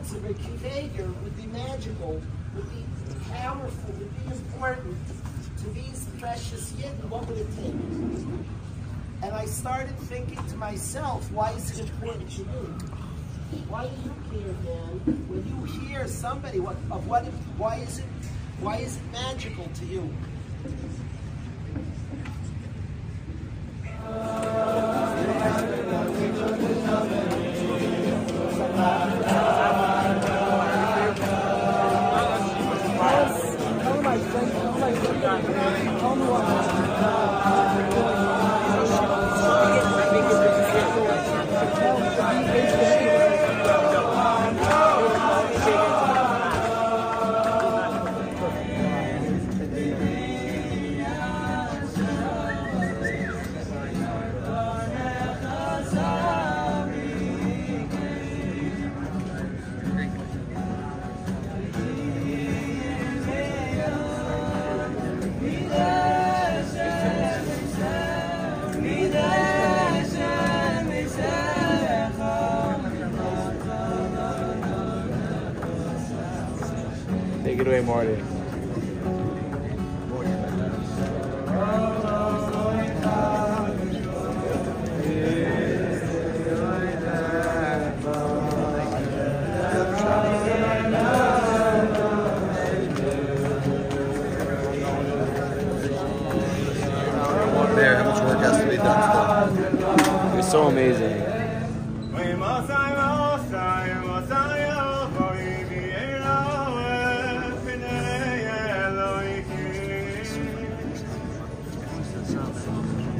words of would be magical, would be powerful, would be important to these precious Yidden, what would it take? And I started thinking to myself, why is it important to you? Why do you care, Dan, when you hear somebody, what, of what, why is it, why is it magical to you? Take it away, Marty. there, how something.